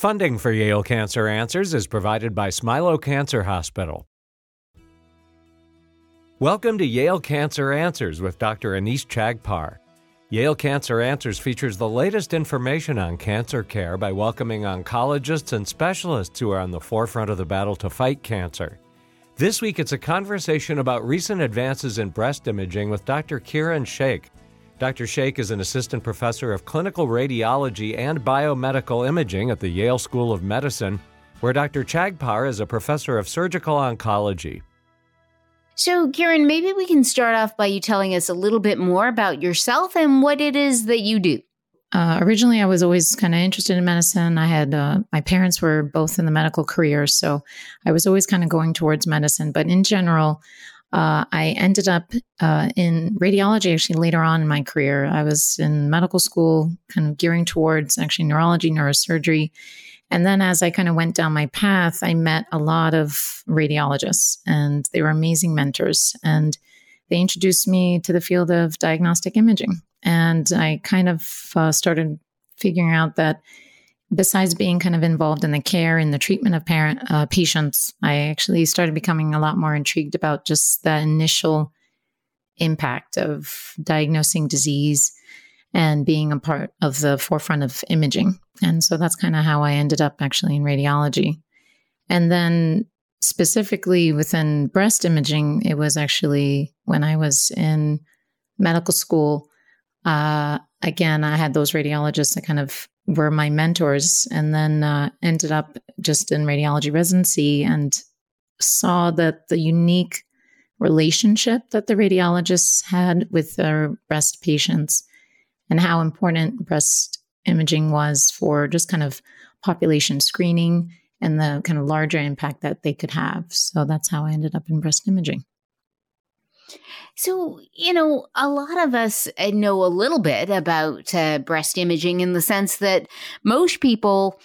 Funding for Yale Cancer Answers is provided by Smilow Cancer Hospital. Welcome to Yale Cancer Answers with Dr. Anees Chagpar. Yale Cancer Answers features the latest information on cancer care by welcoming oncologists and specialists who are on the forefront of the battle to fight cancer. This week, it's a conversation about recent advances in breast imaging with Dr. Kiran Shaikh. Dr. Shaikh is an assistant professor of clinical radiology and biomedical imaging at the Yale School of Medicine, where Dr. Chagpar is a professor of surgical oncology. So, Kiran, maybe we can start off by you telling us a little bit more about yourself and what it is that you do. Uh, originally, I was always kind of interested in medicine. I had uh, my parents were both in the medical career, so I was always kind of going towards medicine. But in general, uh, I ended up uh, in radiology actually later on in my career. I was in medical school, kind of gearing towards actually neurology, neurosurgery. And then as I kind of went down my path, I met a lot of radiologists, and they were amazing mentors. And they introduced me to the field of diagnostic imaging. And I kind of uh, started figuring out that besides being kind of involved in the care and the treatment of parent uh, patients, I actually started becoming a lot more intrigued about just the initial impact of diagnosing disease and being a part of the forefront of imaging. And so that's kind of how I ended up actually in radiology. And then specifically within breast imaging, it was actually when I was in medical school. Uh, again, I had those radiologists that kind of were my mentors and then uh, ended up just in radiology residency and saw that the unique relationship that the radiologists had with their breast patients and how important breast imaging was for just kind of population screening and the kind of larger impact that they could have. So that's how I ended up in breast imaging. So, you know, a lot of us uh, know a little bit about uh, breast imaging in the sense that most people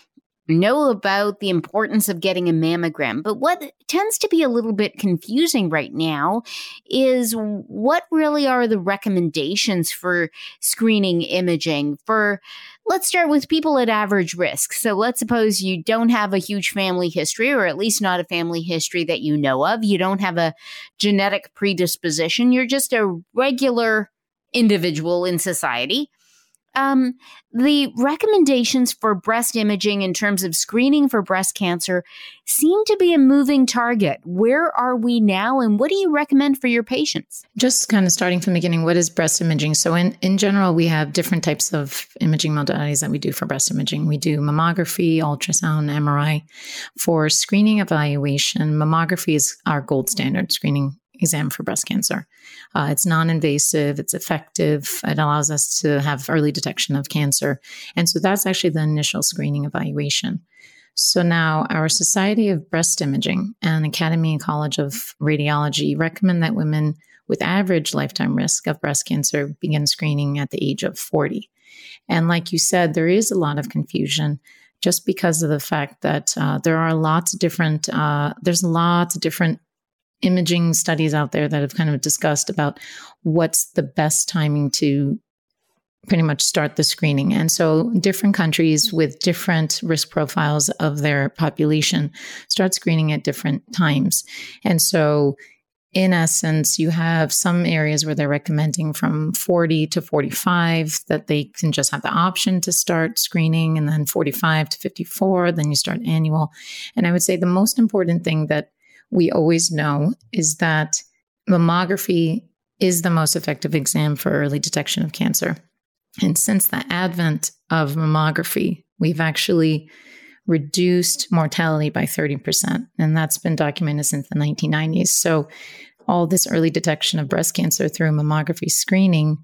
know about the importance of getting a mammogram. But what tends to be a little bit confusing right now is what really are the recommendations for screening imaging for let's start with people at average risk. So let's suppose you don't have a huge family history, or at least not a family history that you know of. You don't have a genetic predisposition. You're just a regular individual in society um, the recommendations for breast imaging in terms of screening for breast cancer seem to be a moving target. Where are we now, and what do you recommend for your patients? Just kind of starting from the beginning, what is breast imaging? So, in, in general, we have different types of imaging modalities that we do for breast imaging. We do mammography, ultrasound, MRI. For screening evaluation, mammography is our gold standard screening exam for breast cancer. Uh, it's non invasive, it's effective, it allows us to have early detection of cancer. And so that's actually the initial screening evaluation. So now our Society of Breast Imaging and Academy and College of Radiology recommend that women with average lifetime risk of breast cancer begin screening at the age of 40. And like you said, there is a lot of confusion just because of the fact that uh, there are lots of different uh, there's lots of different imaging studies out there that have kind of discussed about what's the best timing to pretty much start the screening. And so different countries with different risk profiles of their population start screening at different times. And so in essence, you have some areas where they're recommending from 40 to 45 that they can just have the option to start screening, and then 45 to 54, then you start annual. And I would say the most important thing that we always know is that mammography is the most effective exam for early detection of cancer. And since the advent of mammography, we've actually reduced mortality by 30%. And that's been documented since the 1990s. So, all this early detection of breast cancer through mammography screening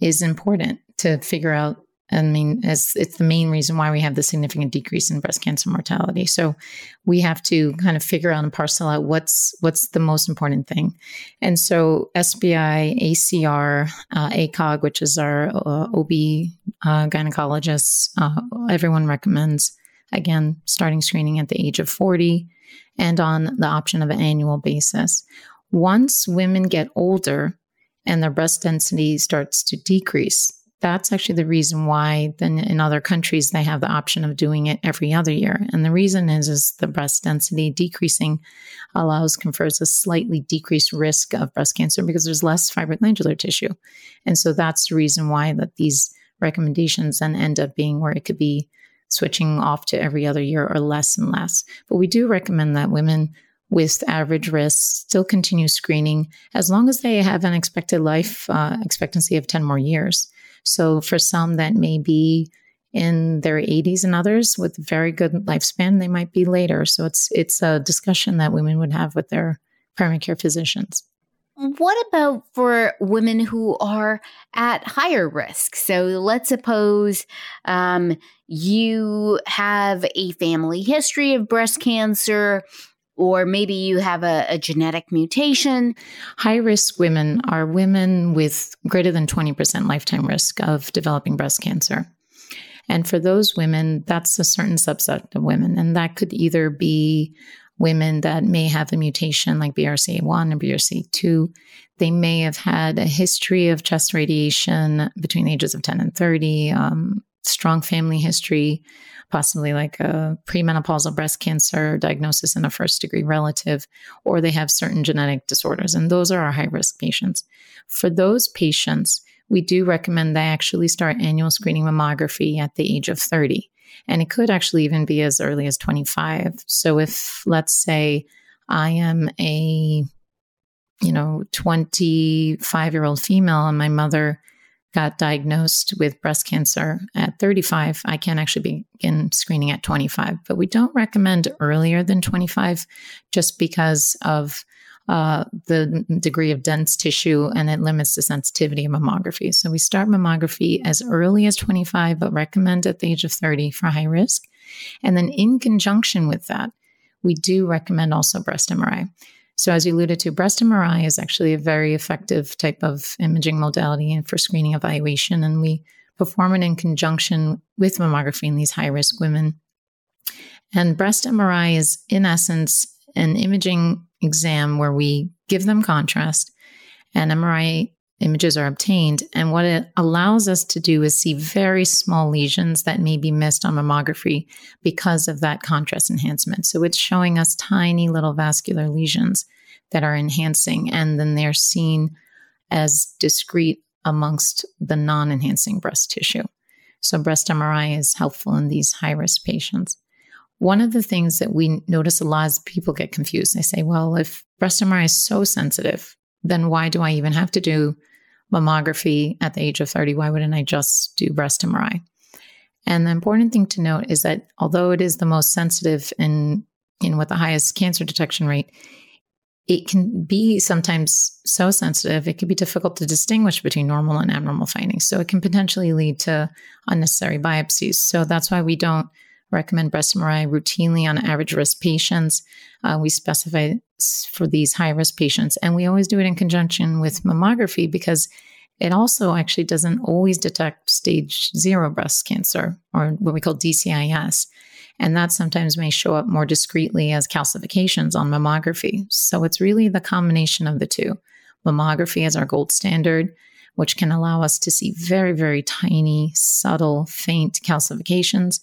is important to figure out I mean, as it's the main reason why we have the significant decrease in breast cancer mortality. So we have to kind of figure out and parcel out what's what's the most important thing. And so SBI, ACR, uh, ACOG, which is our uh, OB uh, gynecologists, uh, everyone recommends again starting screening at the age of 40 and on the option of an annual basis. Once women get older and their breast density starts to decrease, that's actually the reason why then in other countries they have the option of doing it every other year. And the reason is is the breast density decreasing allows confers a slightly decreased risk of breast cancer because there's less fibroglandular tissue. And so that's the reason why that these recommendations then end up being where it could be switching off to every other year or less and less. But we do recommend that women with average risk still continue screening as long as they have an expected life uh, expectancy of 10 more years so for some that may be in their 80s and others with very good lifespan, they might be later. So it's it's a discussion that women would have with their primary care physicians. What about for women who are at higher risk? So let's suppose um, you have a family history of breast cancer or maybe you have a, a genetic mutation. High risk women are women with greater than 20% lifetime risk of developing breast cancer. And for those women, that's a certain subset of women. And that could either be women that may have a mutation like BRCA1 or BRCA2. They may have had a history of chest radiation between the ages of 10 and 30, um, strong family history, possibly like a premenopausal breast cancer diagnosis in a first degree relative, or they have certain genetic disorders. And those are our high risk patients. For those patients, we do recommend they actually start annual screening mammography at the age of 30. And it could actually even be as early as 25. So if, let's say, I am a you know 25 year old female and my mother got diagnosed with breast cancer at 35, I can actually begin screening at 25. But we don't recommend earlier than 25 just because of uh, the degree of dense tissue and it limits the sensitivity of mammography. So we start mammography as early as 25, but recommend at the age of 30 for high risk. And then in conjunction with that, we do recommend also breast MRI. So, as you alluded to, breast MRI is actually a very effective type of imaging modality for screening evaluation, and we perform it in conjunction with mammography in these high risk women. And breast MRI is, in essence, an imaging exam where we give them contrast and MRI images are obtained. And what it allows us to do is see very small lesions that may be missed on mammography because of that contrast enhancement. So it's showing us tiny little vascular lesions that are enhancing, and then they're seen as discrete amongst the non enhancing breast tissue. So breast MRI is helpful in these high risk patients. One of the things that we notice a lot is people get confused. They say, well, if breast MRI is so sensitive, then why do I even have to do mammography at the age of 30. Why wouldn't I just do breast MRI? And the important thing to note is that although it is the most sensitive and with the highest cancer detection rate, it can be sometimes so sensitive, it can be difficult to distinguish between normal and abnormal findings. So it can potentially lead to unnecessary biopsies. So that's why we don't recommend breast MRI routinely on average risk patients. Uh, we specify for these high risk patients, and we always do it in conjunction with mammography because it also actually doesn't always detect stage zero breast cancer or what we call DCIS. And that sometimes may show up more discreetly as calcifications on mammography. So it's really the combination of the two. Mammography is our gold standard, which can allow us to see very, very tiny, subtle, faint calcifications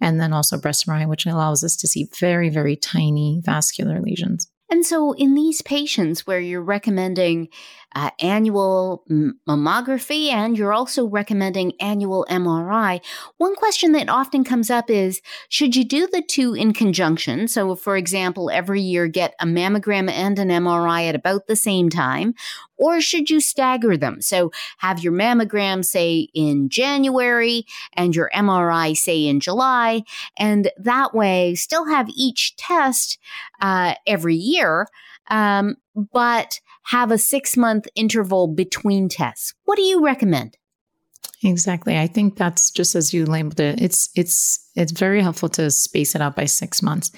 and then also breast MRI, which allows us to see very, very tiny vascular lesions. And so, in these patients where you're recommending uh, annual mammography and you're also recommending annual MRI, one question that often comes up is should you do the two in conjunction? So, for example, every year get a mammogram and an MRI at about the same time, or should you stagger them? So, have your mammogram, say, in January and your MRI, say, in July, and that way still have each test uh, every year. Um, but have a six month interval between tests. What do you recommend? Exactly. I think that's just as you labeled it. It's it's it's very helpful to space it out by 6 months.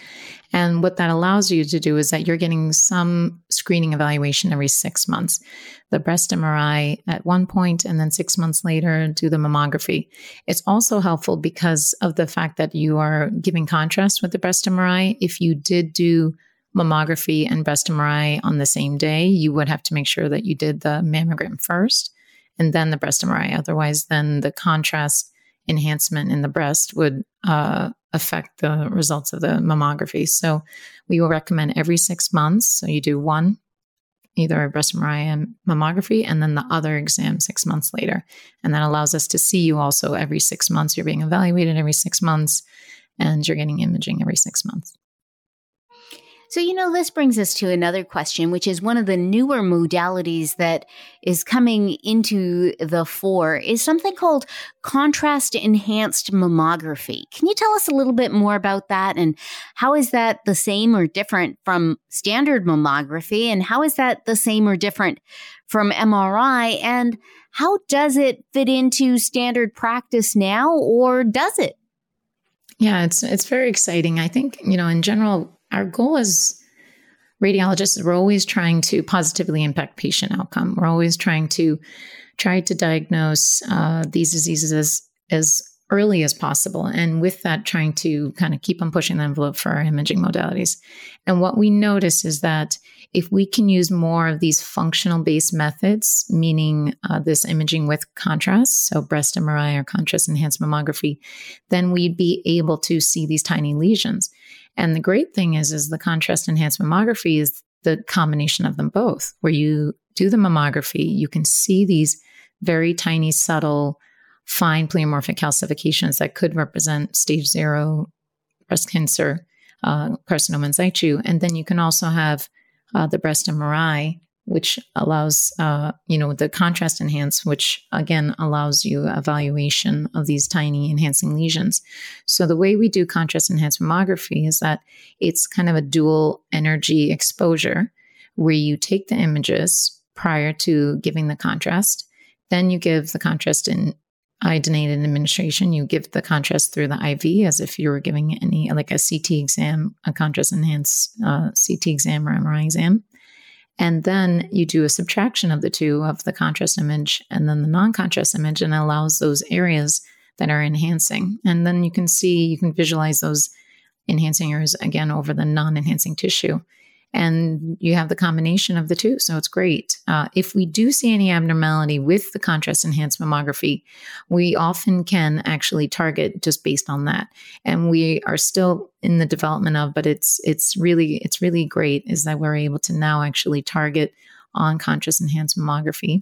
And what that allows you to do is that you're getting some screening evaluation every 6 months. The breast MRI at one point and then 6 months later do the mammography. It's also helpful because of the fact that you are giving contrast with the breast MRI. If you did do mammography and breast MRI on the same day, you would have to make sure that you did the mammogram first and then the breast MRI. Otherwise, then the contrast enhancement in the breast would uh, affect the results of the mammography. So we will recommend every six months. So you do one, either a breast MRI and mammography, and then the other exam six months later. And that allows us to see you also every six months. You're being evaluated every six months, and you're getting imaging every six months. So, you know, this brings us to another question, which is one of the newer modalities that is coming into the fore is something called contrast enhanced mammography. Can you tell us a little bit more about that? And how is that the same or different from standard mammography? And how is that the same or different from MRI? And how does it fit into standard practice now, or does it? Yeah, it's it's very exciting. I think, you know, in general, our goal as radiologists is we're always trying to positively impact patient outcome. We're always trying to try to diagnose uh, these diseases as, as early as possible. And with that, trying to kind of keep on pushing the envelope for our imaging modalities. And what we notice is that if we can use more of these functional based methods, meaning uh, this imaging with contrast, so breast MRI or contrast enhanced mammography, then we'd be able to see these tiny lesions. And the great thing is, is the contrast enhanced mammography is the combination of them both, where you do the mammography, you can see these very tiny, subtle, fine pleomorphic calcifications that could represent stage zero breast cancer, uh, carcinoma in situ. And then you can also have uh, the breast MRI which allows uh, you know the contrast enhance which again allows you evaluation of these tiny enhancing lesions. So the way we do contrast enhanced mammography is that it's kind of a dual energy exposure where you take the images prior to giving the contrast then you give the contrast in iodinated administration. You give the contrast through the iv as if you were giving any like a ct exam a contrast enhanced uh, ct exam or mri exam and then you do a subtraction of the two of the contrast image and then the non contrast image, and allows those areas that are enhancing. And then you can see, you can visualize those enhancing areas again over the non enhancing tissue and you have the combination of the two. So it's great. Uh, if we do see any abnormality with the contrast enhanced mammography, we often can actually target just based on that. And we are still in the development of, but it's it's really it's really great is that we're able to now actually target on contrast enhanced mammography.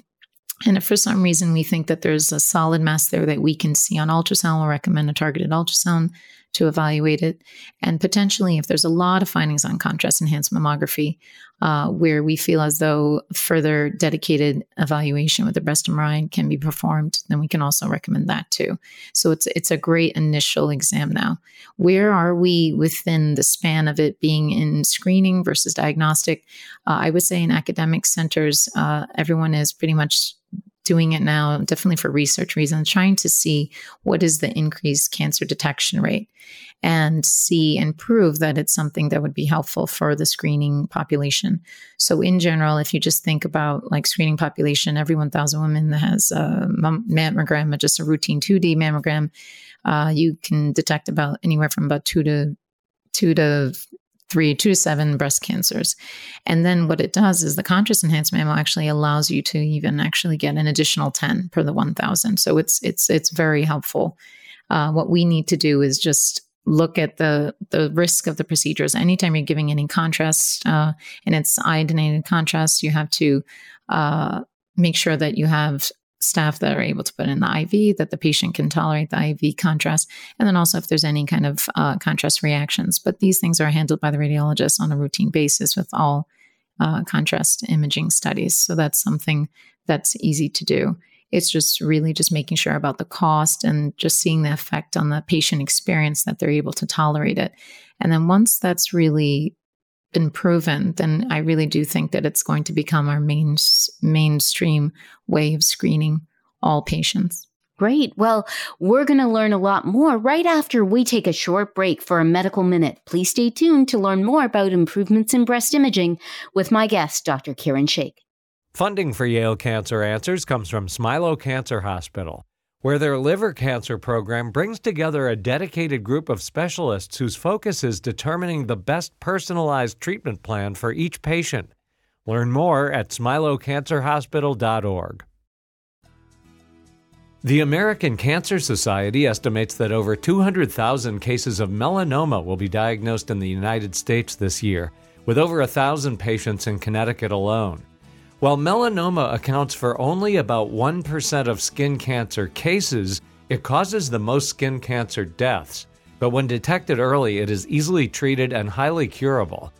And if for some reason we think that there's a solid mass there that we can see on ultrasound, we'll recommend a targeted ultrasound to evaluate it. And potentially, if there's a lot of findings on contrast enhanced mammography, uh, where we feel as though further dedicated evaluation with the breast MRI can be performed, then we can also recommend that too. So it's it's a great initial exam now. Where are we within the span of it being in screening versus diagnostic? Uh, I would say in academic centers, uh, everyone is pretty much doing it now, definitely for research reasons, trying to see what is the increased cancer detection rate and see and prove that it's something that would be helpful for the screening population. So, in general, if you just think about like screening population, every 1,000 women that has a mammogram, just a routine 2D mammogram, uh, you can detect about anywhere from about two to two to three, to seven breast cancers. And then what it does is the contrast enhanced mammo actually allows you to even actually get an additional 10 per the 1000. So it's, it's, it's very helpful. Uh, what we need to do is just look at the the risk of the procedures. Anytime you're giving any contrast, uh, and it's iodinated contrast, you have to uh, make sure that you have staff that are able to put in the IV, that the patient can tolerate the IV contrast, and then also if there's any kind of uh, contrast reactions. But these things are handled by the radiologist on a routine basis with all uh, contrast imaging studies. So that's something that's easy to do. It's just really just making sure about the cost and just seeing the effect on the patient experience that they're able to tolerate it. And then once that's really been proven, then I really do think that it's going to become our main mainstream way of screening all patients. Great. Well, we're going to learn a lot more right after we take a short break for a medical minute. Please stay tuned to learn more about improvements in breast imaging with my guest, Dr. Kiran Sheikh. Funding for Yale Cancer Answers comes from Smilow Cancer Hospital where their liver cancer program brings together a dedicated group of specialists whose focus is determining the best personalized treatment plan for each patient. Learn more at smilowcancerhospital.org. The American Cancer Society estimates that over 200,000 cases of melanoma will be diagnosed in the United States this year, with over a thousand patients in Connecticut alone. While melanoma accounts for only about 1% of skin cancer cases, it causes the most skin cancer deaths. But when detected early, it is easily treated and highly curable.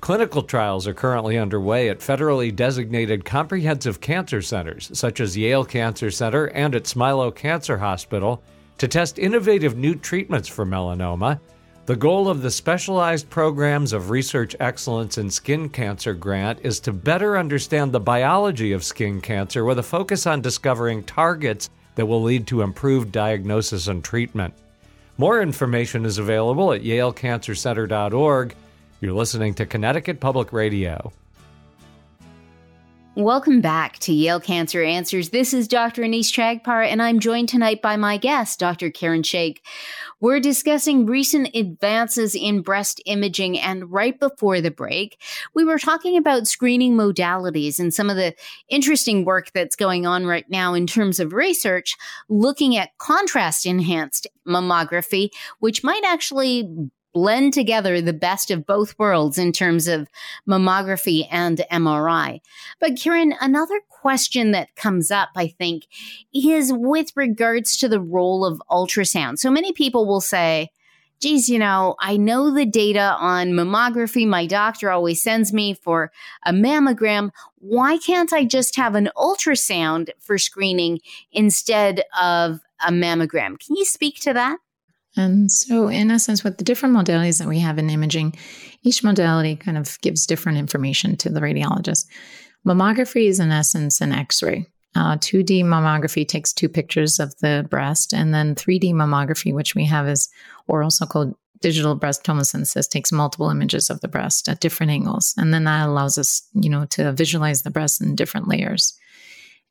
Clinical trials are currently underway at federally designated comprehensive cancer centers, such as Yale Cancer Center and at Smilow Cancer Hospital, to test innovative new treatments for melanoma the goal of the Specialized Programs of Research Excellence in Skin Cancer grant is to better understand the biology of skin cancer with a focus on discovering targets that will lead to improved diagnosis and treatment. More information is available at yalecancercenter.org. You're listening to Connecticut Public Radio. Welcome back to Yale Cancer Answers. This is Dr. Anees Chagpar, and I'm joined tonight by my guest, Dr. Karen Shaikh. We're discussing recent advances in breast imaging, and right before the break, we were talking about screening modalities and some of the interesting work that's going on right now in terms of research looking at contrast enhanced mammography, which might actually blend together the best of both worlds in terms of mammography and MRI. But Kiran, another question that comes up, I think, is with regards to the role of ultrasound. So many people will say, geez, you know, I know the data on mammography. My doctor always sends me for a mammogram. Why can't I just have an ultrasound for screening instead of a mammogram? Can you speak to that? And so, in essence, with the different modalities that we have in imaging, each modality kind of gives different information to the radiologist. Mammography is, in essence, an x ray. Uh, 2D mammography takes two pictures of the breast, and then 3D mammography, which we have is, or also called digital breast tomosynthesis, takes multiple images of the breast at different angles. And then that allows us, you know, to visualize the breast in different layers.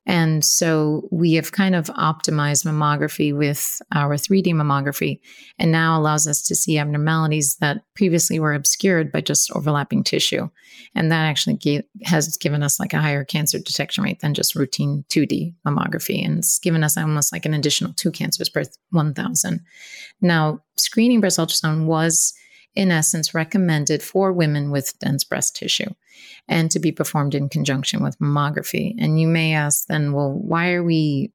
And so we have kind of optimized mammography with our 3D mammography and now allows us to see abnormalities that previously were obscured by just overlapping tissue. And that actually gave, has given us like a higher cancer detection rate than just routine 2D mammography. And it's given us almost like an additional two cancers per 1,000. Now, screening breast ultrasound was in essence, recommended for women with dense breast tissue and to be performed in conjunction with mammography. And you may ask then, well, why are we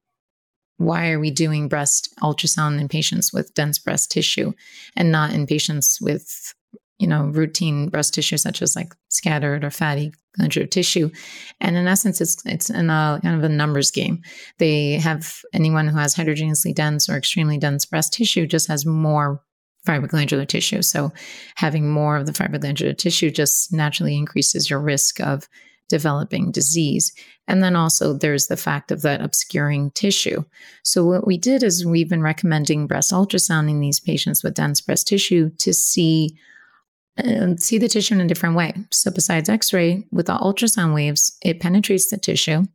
why are we doing breast ultrasound in patients with dense breast tissue and not in patients with you know routine breast tissue such as like scattered or fatty glandular tissue and in essence it's it's in a uh, kind of a numbers game they have anyone who has heterogeneously dense or extremely dense breast tissue just has more fibroglandular tissue. So, having more of the fibroglandular tissue just naturally increases your risk of developing disease. And then also, there's the fact of that obscuring tissue. So, what we did is we've been recommending breast ultrasound in these patients with dense breast tissue to see. Uh, see the tissue in a different way. So, besides X ray, with the ultrasound waves, it penetrates the tissue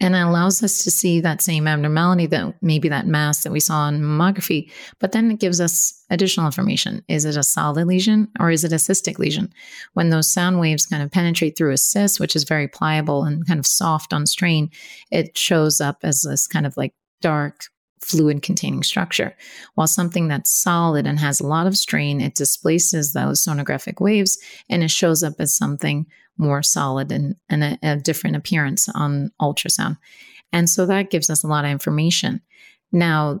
and it allows us to see that same abnormality that maybe that mass that we saw in mammography, but then it gives us additional information. Is it a solid lesion or is it a cystic lesion? When those sound waves kind of penetrate through a cyst, which is very pliable and kind of soft on strain, it shows up as this kind of like dark fluid containing structure. While something that's solid and has a lot of strain, it displaces those sonographic waves and it shows up as something more solid and, and a, a different appearance on ultrasound. And so that gives us a lot of information. Now,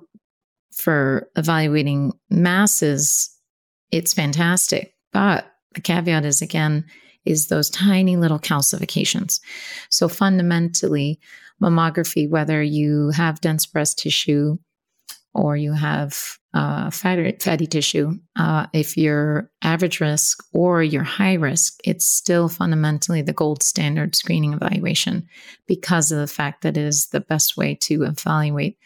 for evaluating masses, it's fantastic. But the caveat is again, is those tiny little calcifications. So fundamentally, mammography, whether you have dense breast tissue or you have uh, fatty, fatty tissue, uh, if you're average risk or you're high risk, it's still fundamentally the gold standard screening evaluation because of the fact that it is the best way to evaluate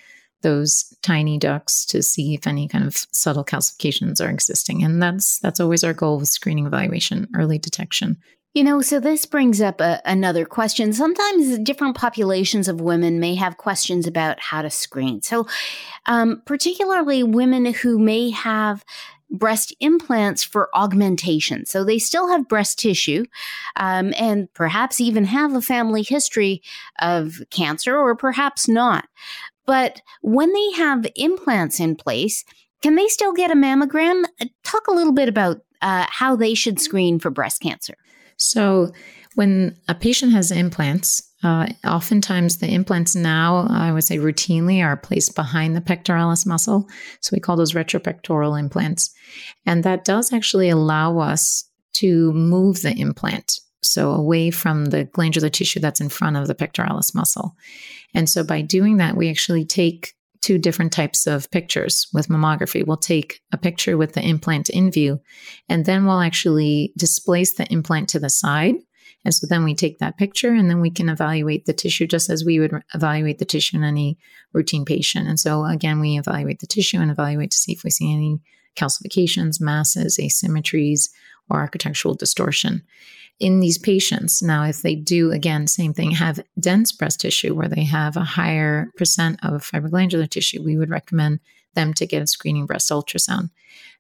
those tiny ducts to see if any kind of subtle calcifications are existing. And that's that's always our goal with screening evaluation, early detection. You know, so this brings up a, another question. Sometimes different populations of women may have questions about how to screen. So, um, particularly women who may have breast implants for augmentation. So they still have breast tissue um, and perhaps even have a family history of cancer or perhaps not. But when they have implants in place, can they still get a mammogram? Talk a little bit about uh, how they should screen for breast cancer. So, when a patient has implants, uh, oftentimes the implants now, I would say routinely, are placed behind the pectoralis muscle. So we call those retropectoral implants. And that does actually allow us to move the implant. So away from the glandular tissue that's in front of the pectoralis muscle. And so by doing that, we actually take two different types of pictures with mammography. We'll take a picture with the implant in view, and then we'll actually displace the implant to the side and so then we take that picture and then we can evaluate the tissue just as we would evaluate the tissue in any routine patient. And so again, we evaluate the tissue and evaluate to see if we see any calcifications, masses, asymmetries, or architectural distortion. In these patients, now, if they do, again, same thing, have dense breast tissue where they have a higher percent of fibroglandular tissue, we would recommend them to get a screening breast ultrasound.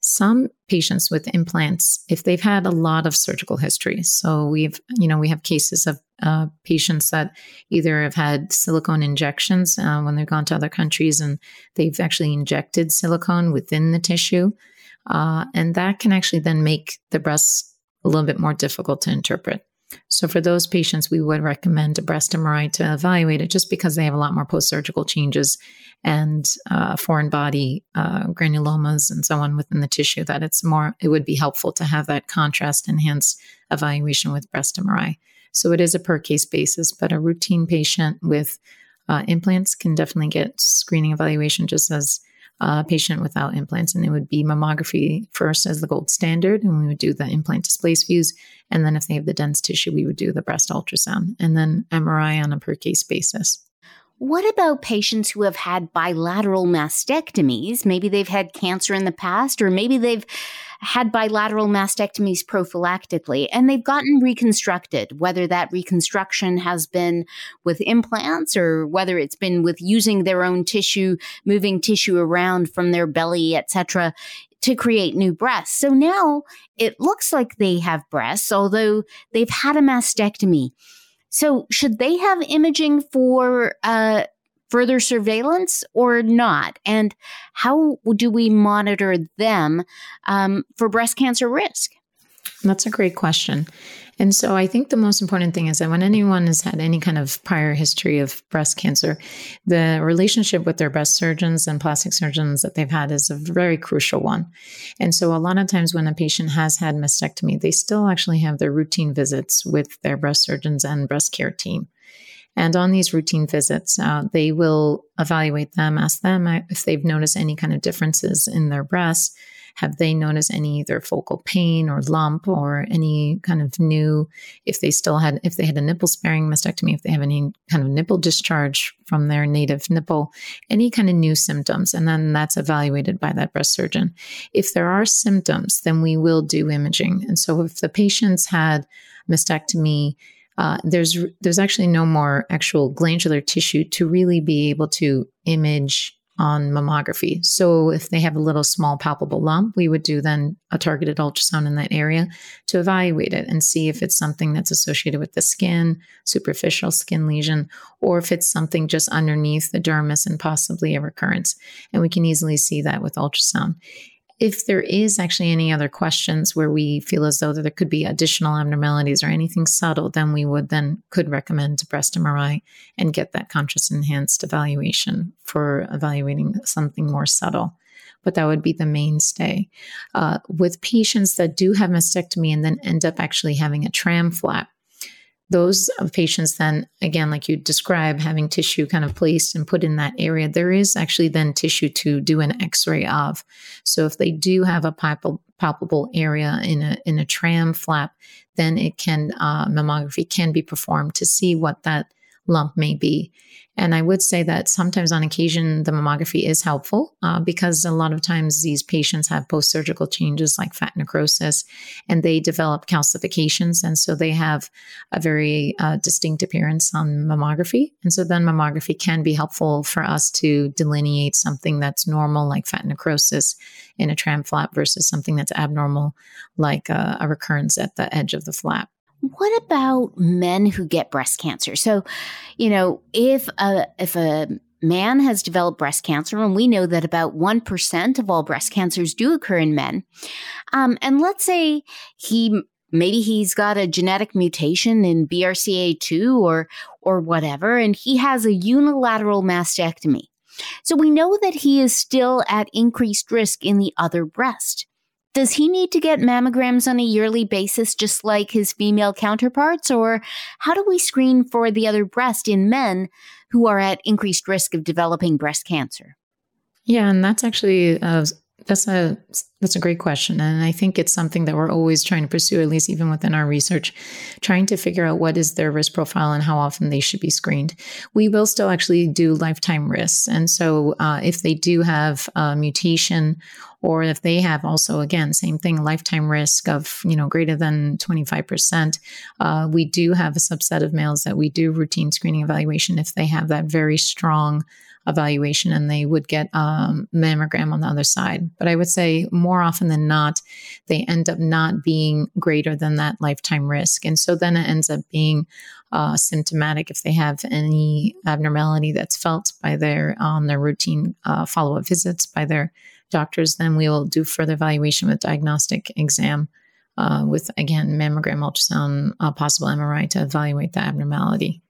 Some patients with implants, if they've had a lot of surgical history, so we've, you know, we have cases of uh, patients that either have had silicone injections uh, when they've gone to other countries and they've actually injected silicone within the tissue. Uh, and that can actually then make the breasts a little bit more difficult to interpret. So for those patients, we would recommend a breast MRI to evaluate it just because they have a lot more post-surgical changes and uh, foreign body uh, granulomas and so on within the tissue that it's more, it would be helpful to have that contrast enhanced evaluation with breast MRI. So it is a per case basis, but a routine patient with uh, implants can definitely get screening evaluation just as a patient without implants. And it would be mammography first as the gold standard. And we would do the implant displace views. And then if they have the dense tissue, we would do the breast ultrasound and then MRI on a per case basis. What about patients who have had bilateral mastectomies? Maybe they've had cancer in the past, or maybe they've had bilateral mastectomies prophylactically and they've gotten reconstructed, whether that reconstruction has been with implants or whether it's been with using their own tissue, moving tissue around from their belly, etc to create new breasts. So now it looks like they have breasts, although they've had a mastectomy. So should they have imaging for uh, further surveillance or not? And how do we monitor them um, for breast cancer risk? That's a great question. And so I think the most important thing is that when anyone has had any kind of prior history of breast cancer, the relationship with their breast surgeons and plastic surgeons that they've had is a very crucial one. And so a lot of times when a patient has had mastectomy, they still actually have their routine visits with their breast surgeons and breast care team. And on these routine visits, uh, they will evaluate them, ask them if they've noticed any kind of differences in their breasts have they noticed any either focal pain or lump or any kind of new, if they still had, if they had a nipple sparing mastectomy, if they have any kind of nipple discharge from their native nipple, any kind of new symptoms. And then that's evaluated by that breast surgeon. If there are symptoms, then we will do imaging. And so if the patient's had mastectomy, uh, there's there's actually no more actual glandular tissue to really be able to image on mammography. So if they have a little small palpable lump, we would do then a targeted ultrasound in that area to evaluate it and see if it's something that's associated with the skin, superficial skin lesion, or if it's something just underneath the dermis and possibly a recurrence. And we can easily see that with ultrasound if there is actually any other questions where we feel as though there could be additional abnormalities or anything subtle, then we would then could recommend to breast MRI and get that contrast enhanced evaluation for evaluating something more subtle. But that would be the mainstay. Uh, with patients that do have mastectomy and then end up actually having a tram flap, those patients then again like you describe having tissue kind of placed and put in that area there is actually then tissue to do an x-ray of. So if they do have a palpable, palpable area in a in a tram flap then it can uh, mammography can be performed to see what that lump may be and I would say that sometimes on occasion, the mammography is helpful uh, because a lot of times these patients have post surgical changes like fat necrosis and they develop calcifications. And so they have a very uh, distinct appearance on mammography. And so then mammography can be helpful for us to delineate something that's normal, like fat necrosis in a tram flap, versus something that's abnormal, like a, a recurrence at the edge of the flap. What about men who get breast cancer? So, you know, if a if a man has developed breast cancer, and we know that about 1% of all breast cancers do occur in men. Um, and let's say he maybe he's got a genetic mutation in BRCA2 or or whatever and he has a unilateral mastectomy. So we know that he is still at increased risk in the other breast. Does he need to get mammograms on a yearly basis just like his female counterparts or how do we screen for the other breast in men who are at increased risk of developing breast cancer? Yeah, and that's actually uh, that's a that's a great question, and I think it's something that we're always trying to pursue, at least even within our research, trying to figure out what is their risk profile and how often they should be screened. We will still actually do lifetime risks, and so uh, if they do have a mutation, or if they have also again same thing, lifetime risk of you know greater than twenty five percent, uh, we do have a subset of males that we do routine screening evaluation if they have that very strong evaluation and they would get um, mammogram on the other side. But I would say more often than not, they end up not being greater than that lifetime risk. And so then it ends up being uh, symptomatic if they have any abnormality that's felt by their on their routine uh, follow up visits by their doctors. Then we will do further evaluation with diagnostic exam. Uh, with again mammogram, ultrasound, uh, possible MRI to evaluate the abnormality.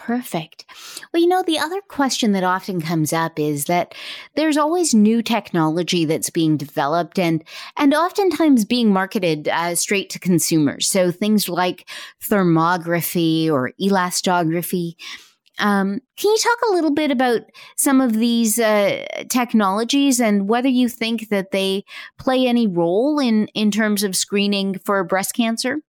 Perfect. Well, you know, the other question that often comes up is that there's always new technology that's being developed and and oftentimes being marketed uh, straight to consumers. So things like thermography or elastography. Um, can you talk a little bit about some of these uh, technologies and whether you think that they play any role in in terms of screening for breast cancer?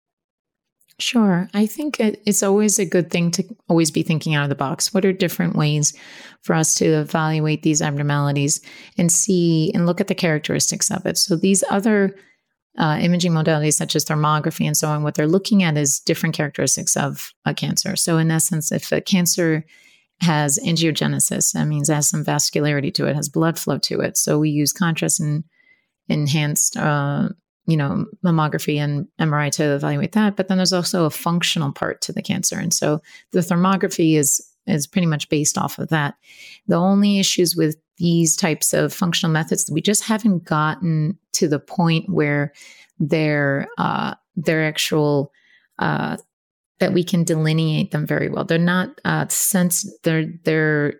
Sure. I think it's always a good thing to always be thinking out of the box. What are different ways for us to evaluate these abnormalities and see and look at the characteristics of it? So, these other uh, imaging modalities, such as thermography and so on, what they're looking at is different characteristics of a cancer. So, in essence, if a cancer has angiogenesis, that means it has some vascularity to it, has blood flow to it. So, we use contrast and enhanced uh, you know, mammography and MRI to evaluate that. But then there's also a functional part to the cancer. And so the thermography is is pretty much based off of that. The only issues with these types of functional methods, we just haven't gotten to the point where they're uh, they're actual uh, that we can delineate them very well. They're not uh, sense they're they're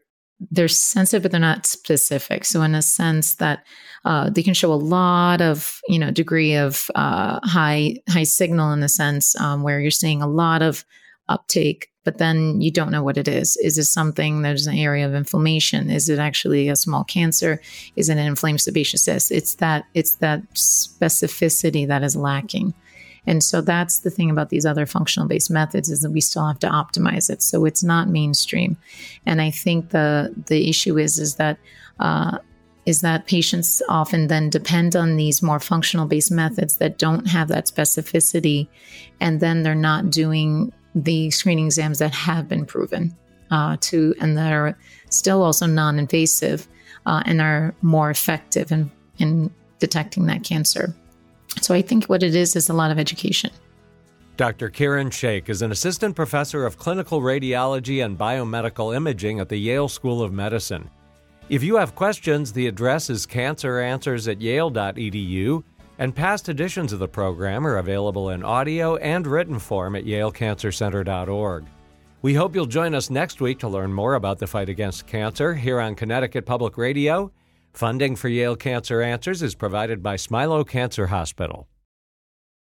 they're sensitive, but they're not specific. So in a sense that uh, they can show a lot of you know degree of uh, high high signal in the sense um, where you're seeing a lot of uptake, but then you don't know what it is. Is it something there's an area of inflammation? Is it actually a small cancer? Is it an inflamed sebaceous cyst? It's that it's that specificity that is lacking. And so that's the thing about these other functional based methods is that we still have to optimize it. So it's not mainstream. And I think the the issue is is that uh, is that patients often then depend on these more functional based methods that don't have that specificity, and then they're not doing the screening exams that have been proven uh, to and that are still also non invasive uh, and are more effective in, in detecting that cancer. So I think what it is is a lot of education. Dr. Kiran Shaikh is an assistant professor of clinical radiology and biomedical imaging at the Yale School of Medicine. If you have questions, the address is canceranswers at yale.edu, and past editions of the program are available in audio and written form at yalecancercenter.org. We hope you'll join us next week to learn more about the fight against cancer here on Connecticut Public Radio Funding for Yale Cancer Answers is provided by Smilow Cancer Hospital.